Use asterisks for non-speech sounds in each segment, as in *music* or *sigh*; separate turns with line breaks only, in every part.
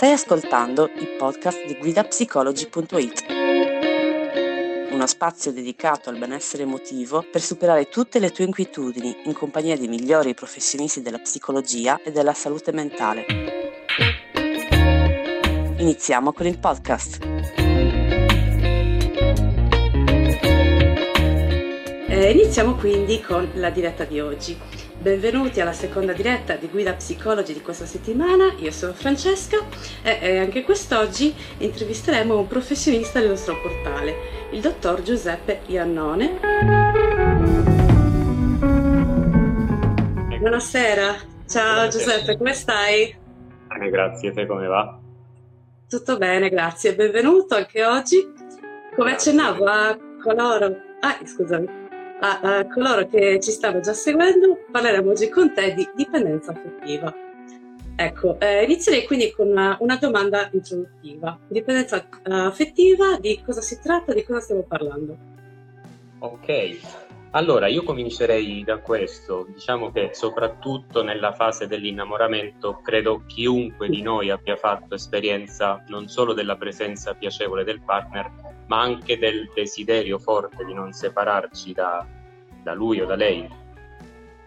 Stai ascoltando il podcast di guidapsicology.it, uno spazio dedicato al benessere emotivo per superare tutte le tue inquietudini in compagnia dei migliori professionisti della psicologia e della salute mentale. Iniziamo con il podcast. Eh, iniziamo quindi con la diretta di oggi. Benvenuti alla seconda diretta di Guida Psicologi di questa settimana, io sono Francesca e, e, anche quest'oggi intervisteremo un professionista del nostro portale, il dottor Giuseppe Iannone. Buonasera, ciao Buonasera. Giuseppe, come stai?
Eh, grazie, te come va?
Tutto bene, grazie, benvenuto anche oggi. Come accennavo a coloro... Ah, scusami a, a coloro che ci stanno già seguendo, parleremo oggi con te di dipendenza affettiva. Ecco, eh, inizierei quindi con una, una, domanda introduttiva. Dipendenza uh, affettiva, di cosa si tratta, di cosa stiamo parlando?
Ok, allora io comincerei da questo. Diciamo che soprattutto nella fase dell'innamoramento credo chiunque di noi abbia fatto esperienza non solo della presenza piacevole del partner, ma anche del desiderio forte di non separarci da, da lui o da lei,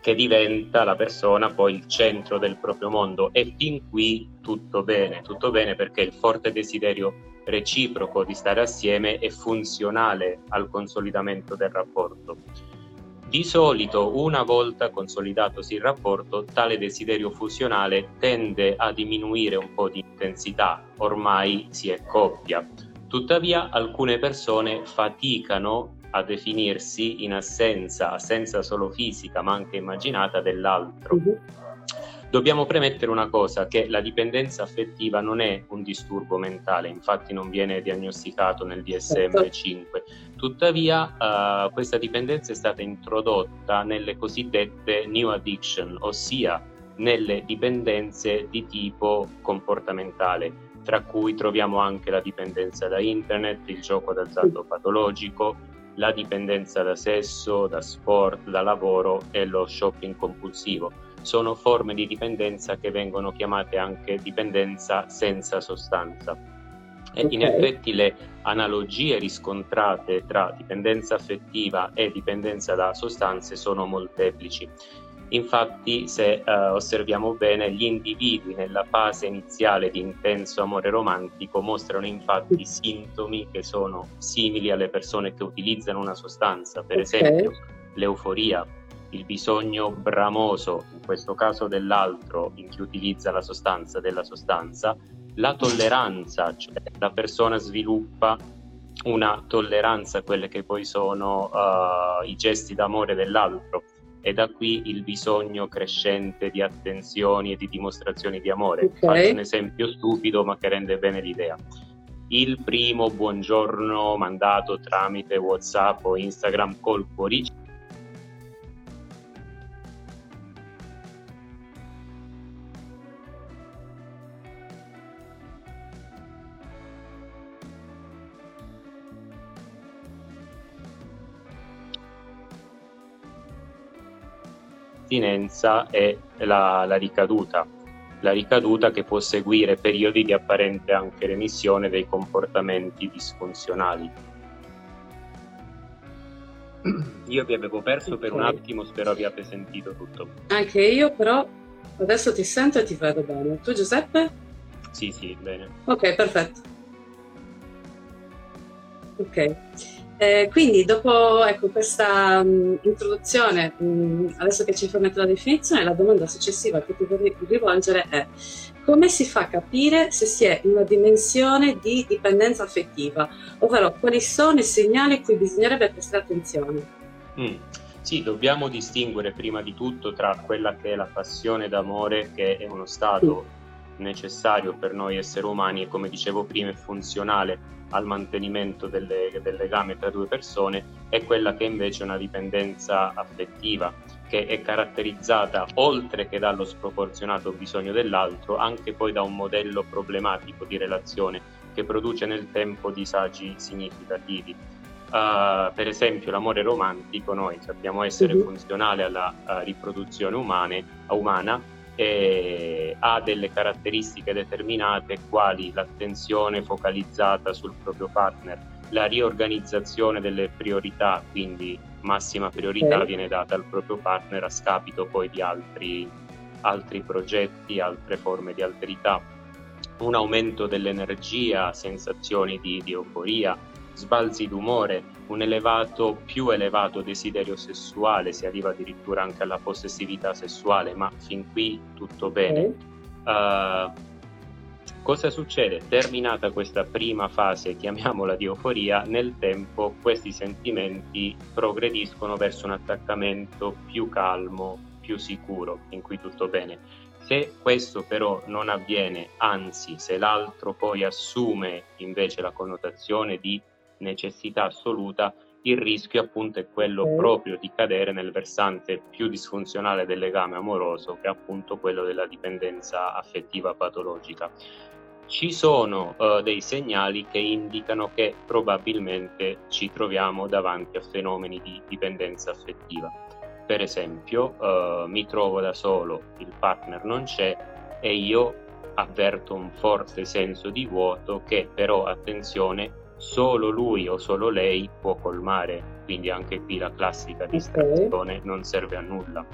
che diventa la persona poi il centro del proprio mondo. E fin qui tutto bene, tutto bene perché il forte desiderio reciproco di stare assieme è funzionale al consolidamento del rapporto. Di solito, una volta consolidatosi il rapporto, tale desiderio fusionale tende a diminuire un po' di intensità, ormai si è coppia. Tuttavia alcune persone faticano a definirsi in assenza, assenza solo fisica ma anche immaginata dell'altro. Uh-huh. Dobbiamo premettere una cosa, che la dipendenza affettiva non è un disturbo mentale, infatti non viene diagnosticato nel DSM-5. Certo. Tuttavia uh, questa dipendenza è stata introdotta nelle cosiddette new addiction, ossia nelle dipendenze di tipo comportamentale tra cui troviamo anche la dipendenza da internet, il gioco d'azzardo patologico, la dipendenza da sesso, da sport, da lavoro e lo shopping compulsivo. Sono forme di dipendenza che vengono chiamate anche dipendenza senza sostanza. E okay. in effetti le analogie riscontrate tra dipendenza affettiva e dipendenza da sostanze sono molteplici. Infatti, se eh, osserviamo bene, gli individui nella fase iniziale di intenso amore romantico mostrano infatti sintomi che sono simili alle persone che utilizzano una sostanza, per okay. esempio l'euforia, il bisogno bramoso, in questo caso dell'altro, in chi utilizza la sostanza della sostanza, la tolleranza, cioè la persona sviluppa una tolleranza a quelle che poi sono uh, i gesti d'amore dell'altro e da qui il bisogno crescente di attenzioni e di dimostrazioni di amore. Okay. Faccio un esempio stupido ma che rende bene l'idea. Il primo buongiorno mandato tramite WhatsApp o Instagram col cuoricino l'astinenza e la, la ricaduta. La ricaduta che può seguire periodi di apparente anche remissione dei comportamenti disfunzionali. Io vi avevo perso okay. per un attimo, spero abbiate sentito tutto.
Anche io, però adesso ti sento e ti vedo bene. Tu Giuseppe?
Sì, sì, bene.
Ok, perfetto. Ok. Eh, quindi dopo ecco, questa um, introduzione, um, adesso che ci hai fornito la definizione, la domanda successiva che ti vorrei rivolgere è come si fa a capire se si è in una dimensione di dipendenza affettiva, ovvero quali sono i segnali a cui bisognerebbe prestare attenzione?
Mm. Sì, dobbiamo distinguere prima di tutto tra quella che è la passione d'amore, che è uno stato mm. Necessario per noi esseri umani e come dicevo prima è funzionale al mantenimento delle, del legame tra due persone è quella che invece è una dipendenza affettiva che è caratterizzata oltre che dallo sproporzionato bisogno dell'altro anche poi da un modello problematico di relazione che produce nel tempo disagi significativi. Uh, per esempio l'amore romantico noi sappiamo essere uh-huh. funzionale alla uh, riproduzione umane, umana e ha delle caratteristiche determinate quali l'attenzione focalizzata sul proprio partner, la riorganizzazione delle priorità, quindi massima priorità okay. viene data al proprio partner a scapito poi di altri, altri progetti, altre forme di alterità, un aumento dell'energia, sensazioni di, di euforia, sbalzi d'umore, un elevato, più elevato desiderio sessuale, si arriva addirittura anche alla possessività sessuale, ma fin qui tutto bene. Uh, cosa succede? Terminata questa prima fase, chiamiamola di euforia, nel tempo questi sentimenti progrediscono verso un attaccamento più calmo, più sicuro, in cui tutto bene. Se questo però non avviene, anzi se l'altro poi assume invece la connotazione di necessità assoluta, il rischio appunto è quello proprio di cadere nel versante più disfunzionale del legame amoroso, che è appunto quello della dipendenza affettiva patologica. Ci sono uh, dei segnali che indicano che probabilmente ci troviamo davanti a fenomeni di dipendenza affettiva. Per esempio, uh, mi trovo da solo, il partner non c'è e io avverto un forte senso di vuoto che però, attenzione, solo lui o solo lei può colmare, quindi anche qui la classica distrazione okay. non serve a nulla.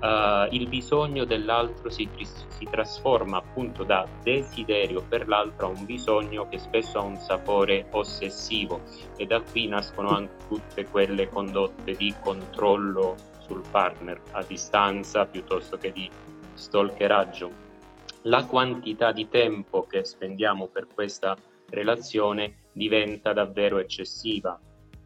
Uh, il bisogno dell'altro si, si, trasforma appunto da desiderio per l'altro a un bisogno che spesso ha un sapore ossessivo e da qui nascono anche tutte quelle condotte di controllo sul partner a distanza piuttosto che di stalkeraggio. La quantità di tempo che spendiamo per questa relazione diventa davvero eccessiva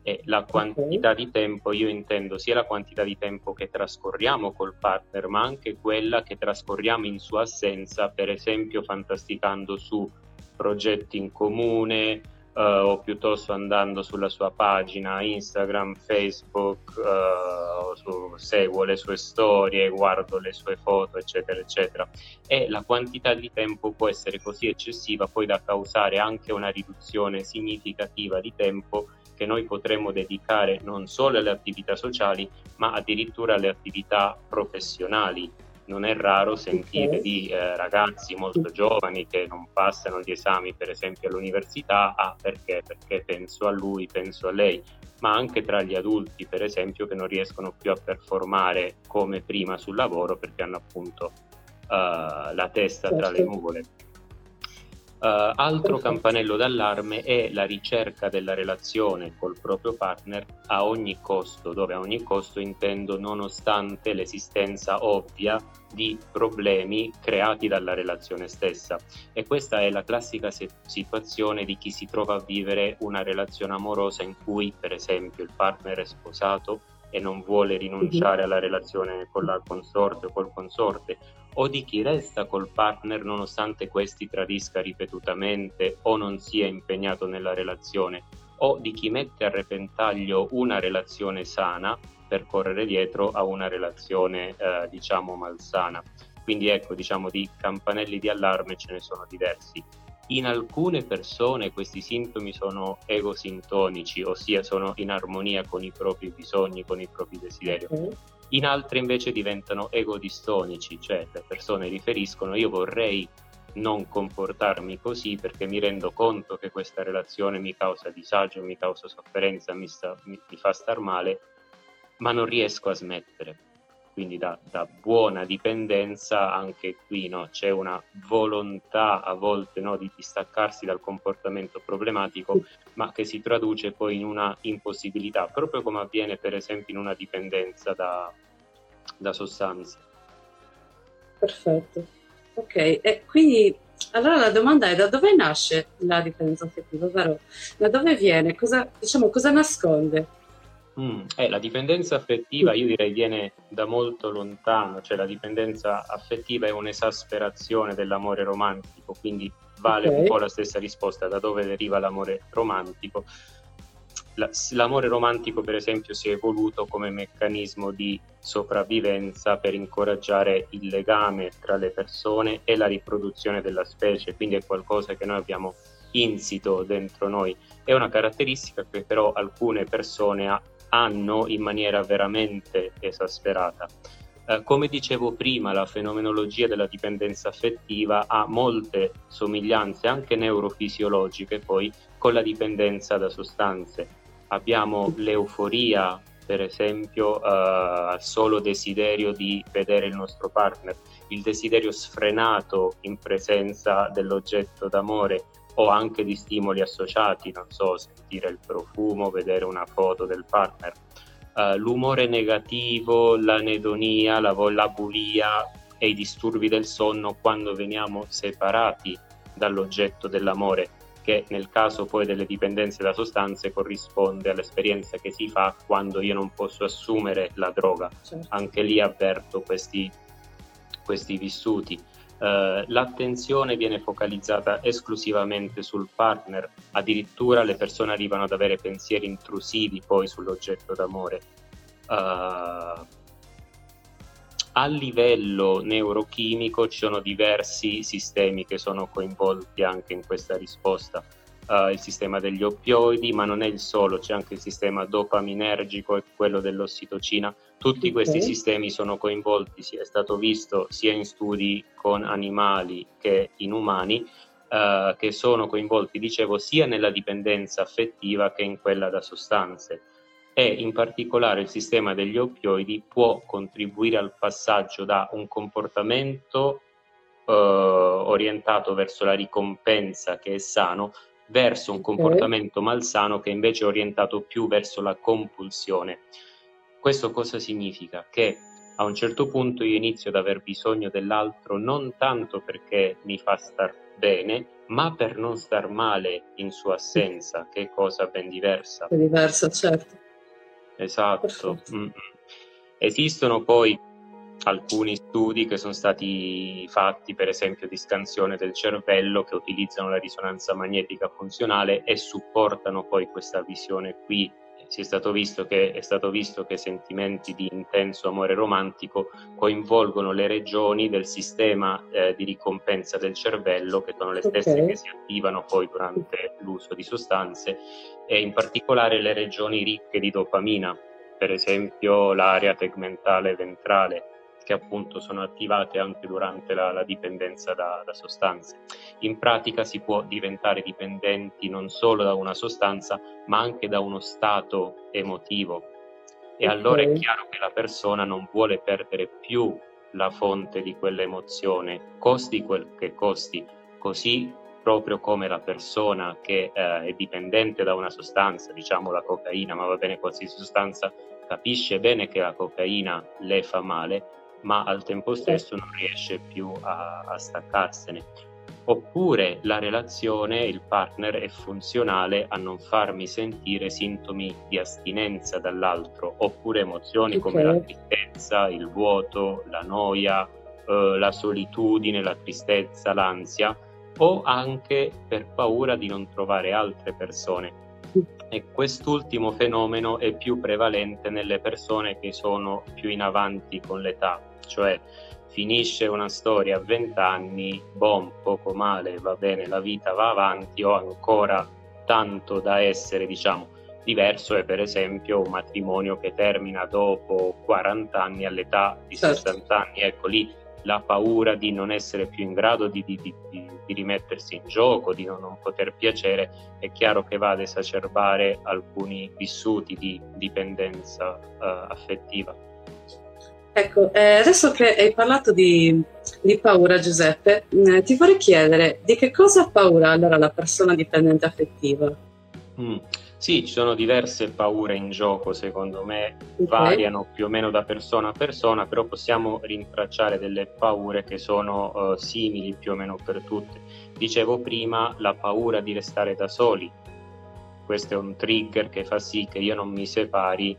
e la quantità okay. di tempo, io intendo sia la quantità di tempo che trascorriamo col partner, ma anche quella che trascorriamo in sua assenza, per esempio fantasticando su progetti in comune, uh, o piuttosto andando sulla sua pagina Instagram, Facebook, uh, su, seguo le sue storie, guardo le sue foto, eccetera, eccetera. E la quantità di tempo può essere così eccessiva poi da causare anche una riduzione significativa di tempo che noi potremmo dedicare non solo alle attività sociali, ma addirittura alle attività professionali non è raro sentire di eh, ragazzi molto giovani che non passano gli esami, per esempio all'università, ah perché? Perché penso a lui, penso a lei, ma anche tra gli adulti, per esempio, che non riescono più a performare come prima sul lavoro perché hanno appunto uh, la testa tra le nuvole. Uh, altro campanello d'allarme è la ricerca della relazione col proprio partner a ogni costo, dove a ogni costo intendo nonostante l'esistenza ovvia di problemi creati dalla relazione stessa. E questa è la classica se- situazione di chi si trova a vivere una relazione amorosa in cui, per esempio, il partner è sposato e non vuole rinunciare alla relazione con la consorte o col consorte, o di chi resta col partner nonostante questi tradisca ripetutamente o non sia impegnato nella relazione, o di chi mette a repentaglio una relazione sana per correre dietro a una relazione eh, diciamo malsana. Quindi ecco, diciamo di campanelli di allarme ce ne sono diversi. In alcune persone questi sintomi sono egosintonici, ossia sono in armonia con i propri bisogni, con i propri desideri. In altre invece diventano egodistonici, cioè le persone riferiscono io vorrei non comportarmi così perché mi rendo conto che questa relazione mi causa disagio, mi causa sofferenza, mi, sta, mi, mi fa star male, ma non riesco a smettere quindi da, da buona dipendenza anche qui no? c'è una volontà a volte no, di distaccarsi dal comportamento problematico, ma che si traduce poi in una impossibilità, proprio come avviene per esempio in una dipendenza da, da sostanze.
Perfetto, ok, e quindi allora la domanda è da dove nasce la dipendenza affettiva, ovvero da dove viene, cosa, diciamo, cosa nasconde?
Mm, eh, la dipendenza affettiva io direi viene da molto lontano, cioè la dipendenza affettiva è un'esasperazione dell'amore romantico, quindi vale okay. un po' la stessa risposta da dove deriva l'amore romantico. La, l'amore romantico per esempio si è evoluto come meccanismo di sopravvivenza per incoraggiare il legame tra le persone e la riproduzione della specie, quindi è qualcosa che noi abbiamo insito dentro noi. È una caratteristica che però alcune persone hanno in maniera veramente esasperata. Eh, come dicevo prima, la fenomenologia della dipendenza affettiva ha molte somiglianze anche neurofisiologiche poi con la dipendenza da sostanze. Abbiamo l'euforia, per esempio, eh, al solo desiderio di vedere il nostro partner, il desiderio sfrenato in presenza dell'oggetto d'amore o anche di stimoli associati, non so, sentire il profumo, vedere una foto del partner uh, l'umore negativo, l'anedonia, la, la bulia e i disturbi del sonno quando veniamo separati dall'oggetto dell'amore, che nel caso poi delle dipendenze da sostanze corrisponde all'esperienza che si fa quando io non posso assumere la droga. Certo. Anche lì avverto questi, questi vissuti. Uh, l'attenzione viene focalizzata esclusivamente sul partner, addirittura le persone arrivano ad avere pensieri intrusivi poi sull'oggetto d'amore. Uh, a livello neurochimico ci sono diversi sistemi che sono coinvolti anche in questa risposta. Uh, il sistema degli oppioidi, ma non è il solo, c'è anche il sistema dopaminergico e quello dell'ossitocina. Tutti okay. questi sistemi sono coinvolti, è stato visto sia in studi con animali che in umani, uh, che sono coinvolti, dicevo, sia nella dipendenza affettiva che in quella da sostanze e in particolare il sistema degli oppioidi può contribuire al passaggio da un comportamento eh, orientato verso la ricompensa che è sano verso un comportamento malsano che invece è orientato più verso la compulsione. Questo cosa significa? Che a un certo punto io inizio ad aver bisogno dell'altro non tanto perché mi fa star bene, ma per non star male in sua assenza, che è cosa ben diversa.
È diversa, certo.
Esatto. Esistono poi alcuni studi che sono stati fatti, per esempio, di scansione del cervello che utilizzano la risonanza magnetica funzionale e supportano poi questa visione qui. Si è stato visto che, è stato visto che sentimenti di intenso amore romantico coinvolgono le regioni del sistema eh, di ricompensa del cervello, che sono le stesse okay. che si attivano poi durante l'uso di sostanze, e in particolare le regioni ricche di dopamina, per esempio l'area tegmentale ventrale, che appunto sono attivate anche durante la, la dipendenza da, da, sostanze. In pratica si può diventare dipendenti non solo da una sostanza, ma anche da uno stato emotivo. E okay. allora è chiaro che la persona non vuole perdere più la fonte di quell'emozione, costi quel che costi. Così proprio come la persona che eh, è dipendente da una sostanza, diciamo la cocaina, ma va bene qualsiasi sostanza, capisce bene che la cocaina le fa male, ma al tempo stesso non riesce più a, a staccarsene. Oppure la relazione, il partner è funzionale a non farmi sentire sintomi di astinenza dall'altro, oppure emozioni okay. come la tristezza, il vuoto, la noia, eh, la solitudine, la tristezza, l'ansia, o anche per paura di non trovare altre persone. E quest'ultimo fenomeno è più prevalente nelle persone che sono più in avanti con l'età, cioè finisce una storia a 20 anni, bom, poco male, va bene, la vita va avanti, ho ancora tanto da essere, diciamo, diverso è per esempio un matrimonio che termina dopo 40 anni all'età di certo. 60 anni, ecco lì la paura di non essere più in grado di, di, di, di rimettersi in gioco, di non, non, poter piacere, è chiaro che va ad esacerbare alcuni vissuti di dipendenza uh, affettiva.
Ecco, eh, adesso che hai parlato di, di paura, Giuseppe, eh, ti vorrei chiedere di che cosa ha paura allora la persona dipendente affettiva?
Mm. Sì, ci sono diverse paure in gioco, secondo me okay. variano più o meno da persona a persona, però possiamo rintracciare delle paure che sono uh, simili più o meno per tutte. Dicevo prima la paura di restare da soli, questo è un trigger che fa sì che io non mi separi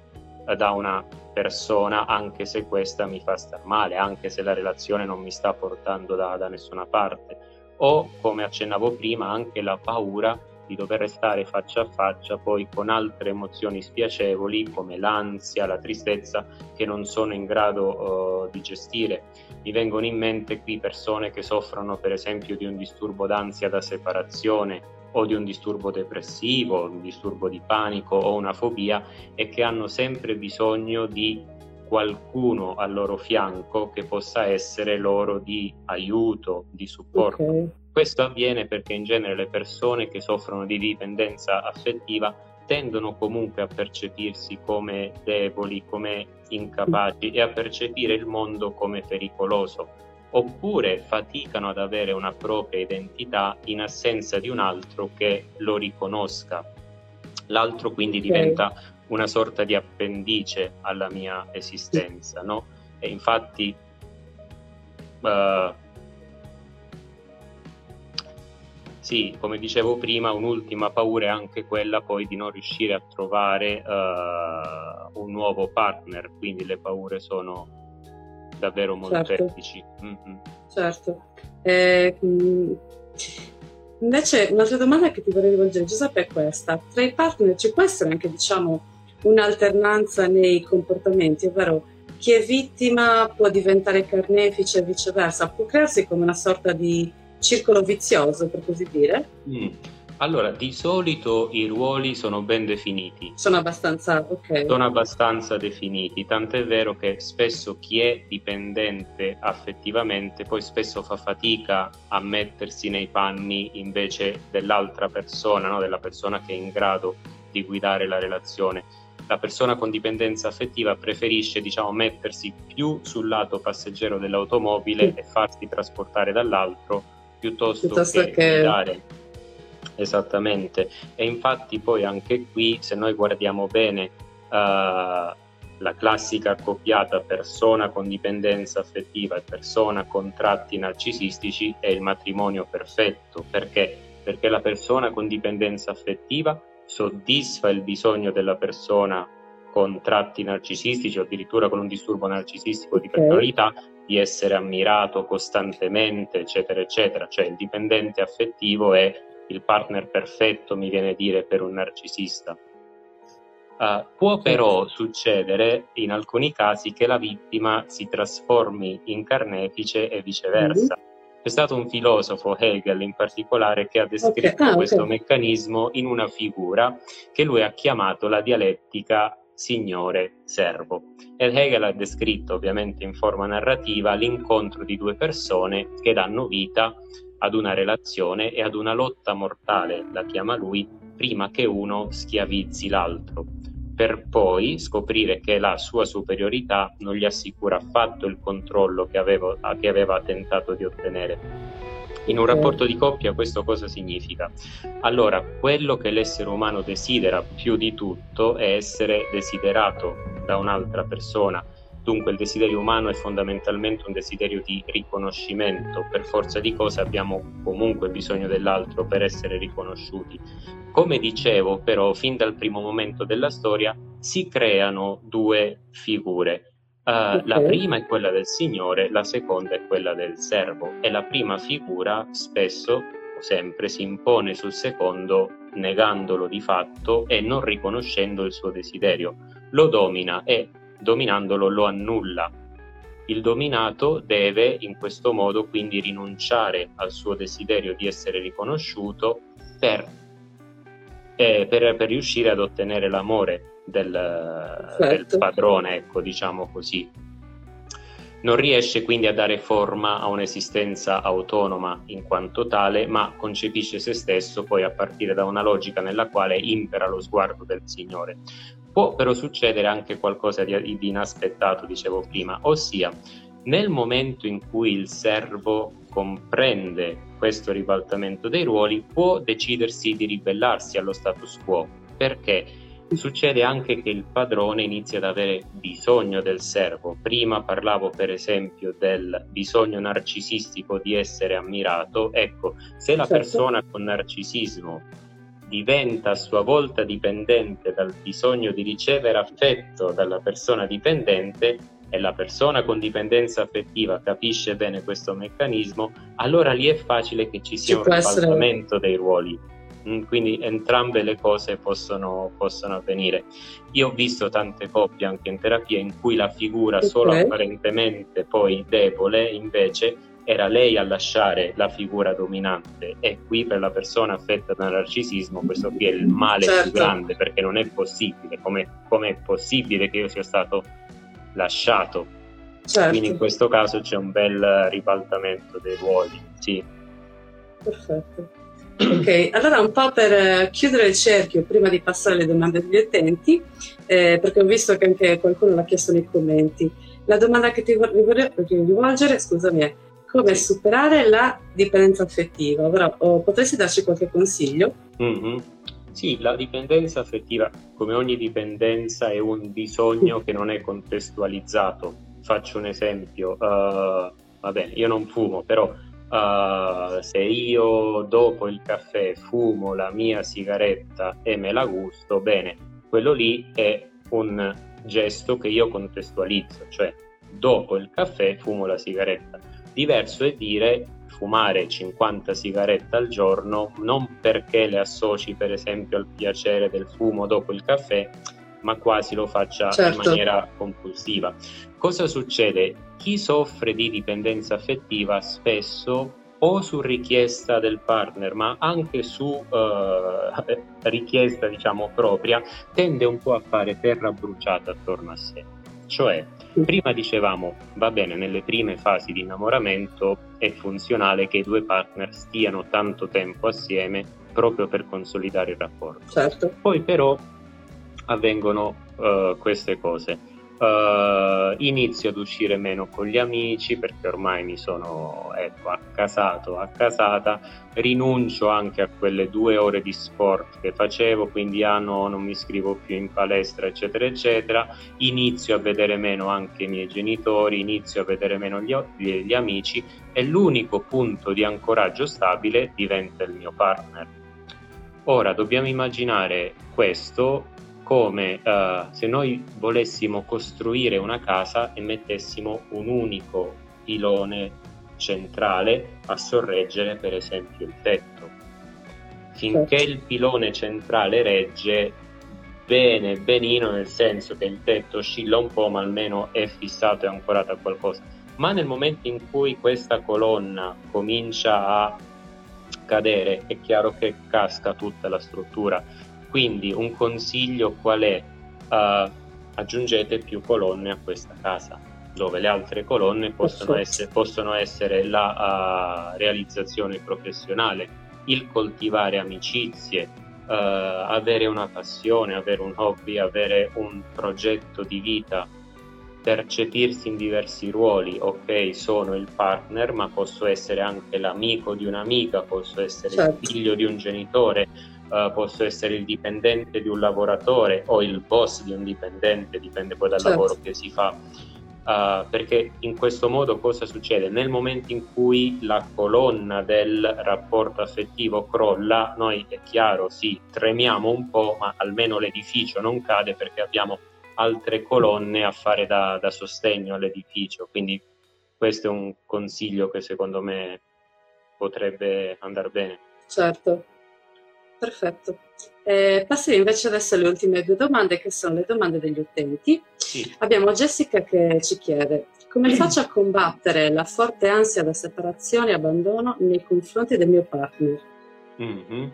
da una persona anche se questa mi fa star male, anche se la relazione non mi sta portando da, da nessuna parte. O, come accennavo prima, anche la paura di dover restare faccia a faccia poi con altre emozioni spiacevoli come l'ansia, la tristezza che non sono in grado uh, di gestire. Mi vengono in mente qui persone che soffrono per esempio di un disturbo d'ansia da separazione o di un disturbo depressivo, un disturbo di panico o una fobia e che hanno sempre bisogno di qualcuno al loro fianco che possa essere loro di aiuto, di supporto. Okay. Questo avviene perché in genere le persone che soffrono di dipendenza affettiva tendono comunque a percepirsi come deboli, come incapaci e a percepire il mondo come pericoloso, oppure faticano ad avere una propria identità in assenza di un altro che lo riconosca. L'altro quindi diventa una sorta di appendice alla mia esistenza, no? E infatti uh, sì, come dicevo prima, un'ultima paura è anche quella poi di non riuscire a trovare uh, un nuovo partner, quindi le paure sono davvero molteplici.
Certo. Mm-hmm. certo. Eh, invece un'altra domanda che ti vorrei rivolgere Giuseppe è questa. Tra i partner ci può essere anche diciamo un'alternanza nei comportamenti, ovvero chi è vittima può diventare carnefice e viceversa, può crearsi come una sorta di circolo vizioso, per così dire?
Mm. Allora, di solito i ruoli sono ben definiti.
Sono abbastanza, ok.
Sono abbastanza definiti, tant'è vero che spesso chi è dipendente affettivamente poi spesso fa fatica a mettersi nei panni invece dell'altra persona, no? della persona che è in grado di guidare la relazione. La persona con dipendenza affettiva preferisce diciamo, mettersi più sul lato passeggero dell'automobile e farsi trasportare dall'altro piuttosto, piuttosto che, che dare. Esattamente, e infatti poi anche qui se noi guardiamo bene uh, la classica accoppiata persona con dipendenza affettiva e persona con tratti narcisistici è il matrimonio perfetto, perché? Perché la persona con dipendenza affettiva soddisfa il bisogno della persona con tratti narcisistici o addirittura con un disturbo narcisistico di personalità di essere ammirato costantemente, eccetera, eccetera. Cioè il dipendente affettivo è il partner perfetto, mi viene a dire, per un narcisista. Uh, può però succedere in alcuni casi che la vittima si trasformi in carnefice e viceversa. Mm-hmm. C'è stato un filosofo, Hegel in particolare, che ha descritto okay. ah, questo okay. meccanismo in una figura che lui ha chiamato la dialettica signore-servo. Ed Hegel ha descritto ovviamente in forma narrativa l'incontro di due persone che danno vita ad una relazione e ad una lotta mortale, la chiama lui, prima che uno schiavizzi l'altro, per poi scoprire che la sua superiorità non gli assicura affatto il controllo che, avevo, che aveva tentato di ottenere. In un rapporto di coppia questo cosa significa? Allora, quello che l'essere umano desidera più di tutto è essere desiderato da un'altra persona. Dunque il desiderio umano è fondamentalmente un desiderio di riconoscimento, per forza di cose abbiamo comunque bisogno dell'altro per essere riconosciuti. Come dicevo però, fin dal primo momento della storia si creano due figure, Uh, okay. La prima è quella del Signore, la seconda è quella del servo e la prima figura spesso o sempre si impone sul secondo negandolo di fatto e non riconoscendo il suo desiderio. Lo domina e dominandolo lo annulla. Il dominato deve in questo modo quindi rinunciare al suo desiderio di essere riconosciuto per, eh, per, per riuscire ad ottenere l'amore del, certo. del padrone, ecco, diciamo così. Non riesce quindi a dare forma a un'esistenza autonoma in quanto tale, ma concepisce se stesso poi a partire da una logica nella quale impera lo sguardo del Signore. Può però succedere anche qualcosa di, di inaspettato, dicevo prima, ossia nel momento in cui il servo comprende questo ribaltamento dei ruoli, può decidersi di ribellarsi allo status quo. Perché? Succede anche che il padrone inizia ad avere bisogno del servo. Prima parlavo per esempio del bisogno narcisistico di essere ammirato. Ecco, se la certo. persona con narcisismo diventa a sua volta dipendente dal bisogno di ricevere affetto dalla persona dipendente e la persona con dipendenza affettiva capisce bene questo meccanismo, allora lì è facile che ci sia ci un ribaltamento essere... dei ruoli quindi entrambe le cose possono, possono, avvenire. Io ho visto tante coppie anche in terapia in cui la figura okay. solo apparentemente poi debole invece era lei a lasciare la figura dominante e qui per la persona affetta da narcisismo questo qui è il male certo. più grande perché non è possibile, come è possibile che io sia stato lasciato.
Certo.
Quindi in questo caso c'è un bel ribaltamento dei ruoli. Sì.
Perfetto. Ok, allora un po' per eh, chiudere il cerchio, prima di passare alle domande degli utenti, eh, perché ho visto che anche qualcuno l'ha chiesto nei commenti, la domanda che ti vorrei rivolgere, scusami, è come superare la dipendenza affettiva? Ora, oh, potresti darci qualche consiglio?
Mm-hmm. Sì, la dipendenza affettiva, come ogni dipendenza, è un bisogno che non è contestualizzato. Faccio un esempio, uh, va bene, io non fumo, però Uh, se io dopo il caffè fumo la mia sigaretta e me la gusto, bene, quello lì è un gesto che io contestualizzo, cioè dopo il caffè fumo la sigaretta. Diverso è dire fumare 50 sigarette al giorno non perché le associ per esempio al piacere del fumo dopo il caffè, ma quasi lo faccia certo. in maniera compulsiva. Cosa succede? Chi soffre di dipendenza affettiva spesso o su richiesta del partner, ma anche su uh, *laughs* richiesta diciamo propria, tende un po' a fare terra bruciata attorno a sé. Cioè, prima dicevamo, va bene, nelle prime fasi di innamoramento è funzionale che i due partner stiano tanto tempo assieme proprio per consolidare il rapporto.
Certo.
Poi però avvengono uh, queste cose. Uh, inizio ad uscire meno con gli amici perché ormai mi sono ecco, accasato, accasata, rinuncio anche a quelle due ore di sport che facevo, quindi ah no, non mi iscrivo più in palestra, eccetera, eccetera, inizio a vedere meno anche i miei genitori, inizio a vedere meno gli, gli, gli amici e l'unico punto di ancoraggio stabile diventa il mio partner. Ora dobbiamo immaginare questo come uh, se noi volessimo costruire una casa e mettessimo un unico pilone centrale a sorreggere per esempio il tetto. Finché il pilone centrale regge bene, benino, nel senso che il tetto oscilla un po', ma almeno è fissato e ancorato a qualcosa. Ma nel momento in cui questa colonna comincia a cadere, è chiaro che casca tutta la struttura quindi un consiglio qual è? Uh, aggiungete più colonne a questa casa, dove le altre colonne possono, essere, possono essere, la uh, realizzazione professionale, il coltivare amicizie, uh, avere una passione, avere un hobby, avere un progetto di vita, percepirsi in diversi ruoli, ok, sono il partner, ma posso essere anche l'amico di un'amica, posso essere certo. il figlio di un genitore, uh, posso essere il dipendente di un lavoratore o il boss di un dipendente, dipende poi dal certo. lavoro che si fa. Uh, perché in questo modo cosa succede? Nel momento in cui la colonna del rapporto affettivo crolla, noi è chiaro, sì, tremiamo un po', ma almeno l'edificio non cade perché abbiamo altre colonne a fare da, da sostegno all'edificio. Quindi questo è un consiglio che secondo me potrebbe andare bene.
Certo, Perfetto. Eh, passiamo invece adesso alle ultime due domande che sono le domande degli utenti. Sì. Abbiamo Jessica che ci chiede come *clears throat* faccio a combattere la forte ansia da separazione e abbandono nei confronti del mio partner?
Mm-hmm.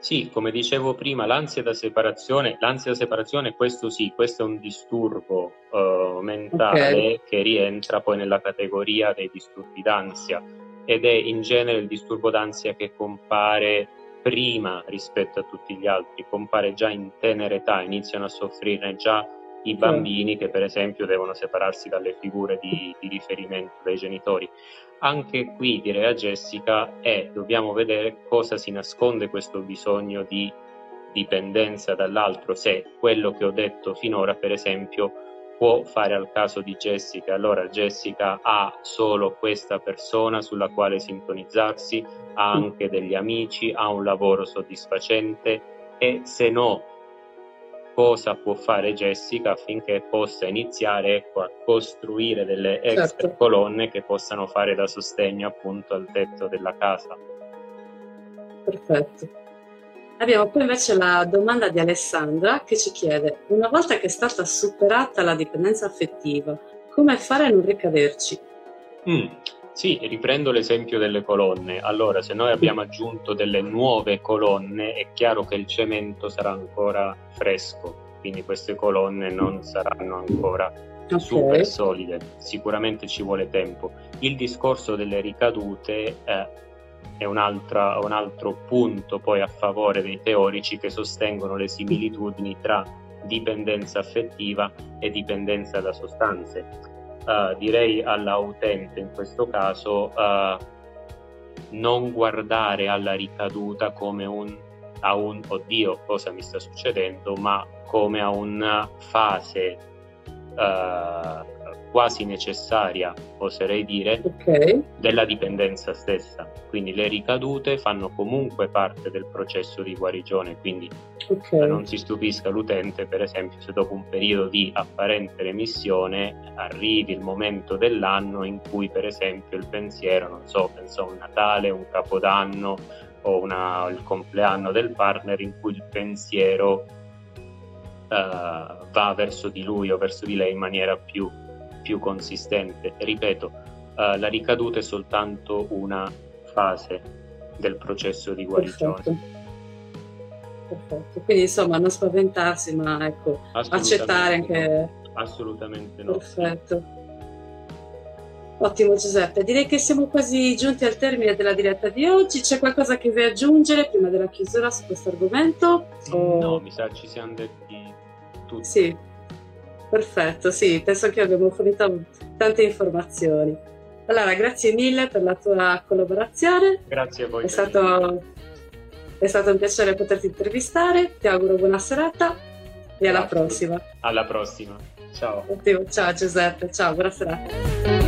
Sì, come dicevo prima, l'ansia da separazione, l'ansia da separazione, questo sì, questo è un disturbo uh, mentale okay. che rientra poi nella categoria dei disturbi d'ansia ed è in genere il disturbo d'ansia che compare prima rispetto a tutti gli altri, compare già in tenera età, iniziano a soffrire già i bambini che per esempio devono separarsi dalle figure di, di riferimento dei genitori. Anche qui direi a Jessica è dobbiamo vedere cosa si nasconde questo bisogno di dipendenza dall'altro, se quello che ho detto finora per esempio può fare al caso di Jessica, allora Jessica ha solo questa persona sulla quale sintonizzarsi, ha anche degli amici, ha un lavoro soddisfacente e se no cosa può fare Jessica affinché possa iniziare ecco, a costruire delle extra certo. colonne che possano fare da sostegno appunto al tetto della casa.
Perfetto. Abbiamo poi invece la domanda di Alessandra che ci chiede, una volta che è stata superata la dipendenza affettiva, come fare a non ricaderci?
Mm, sì, riprendo l'esempio delle colonne. Allora, se noi abbiamo aggiunto delle nuove colonne, è chiaro che il cemento sarà ancora fresco, quindi queste colonne non saranno ancora okay. super solide, sicuramente ci vuole tempo. Il discorso delle ricadute eh, è un un altro punto poi a favore dei teorici che sostengono le similitudini tra dipendenza affettiva e dipendenza da sostanze. Uh, direi all'utente in questo caso uh, non guardare alla ricaduta come un, a un oddio cosa mi sta succedendo, ma come a una fase uh, quasi necessaria, oserei dire, okay. della dipendenza stessa. Quindi le ricadute fanno comunque parte del processo di guarigione, quindi okay. non si stupisca l'utente, per esempio, se dopo un periodo di apparente remissione arrivi il momento dell'anno in cui, per esempio, il pensiero, non so, penso a un Natale, un Capodanno o una, il compleanno del partner in cui il pensiero va verso di lui o verso di lei in maniera più più consistente. Ripeto, uh, la ricaduta è soltanto una fase del processo di guarigione.
Perfetto. Perfetto. Quindi insomma non spaventarsi, ma ecco, accettare anche...
Assolutamente no.
Perfetto. Ottimo Giuseppe, direi che siamo quasi giunti al termine della diretta di oggi. C'è qualcosa che vuoi aggiungere prima della chiusura su questo argomento?
O... No, mi sa ci siamo detti tutti.
Sì, Perfetto, sì, penso che abbiamo fornito tante informazioni. Allora, grazie mille per la tua collaborazione.
Grazie a voi.
È stato, è stato, un piacere poterti intervistare, ti auguro buona serata e alla prossima.
Alla prossima, ciao.
Ciao Giuseppe, ciao, buona serata.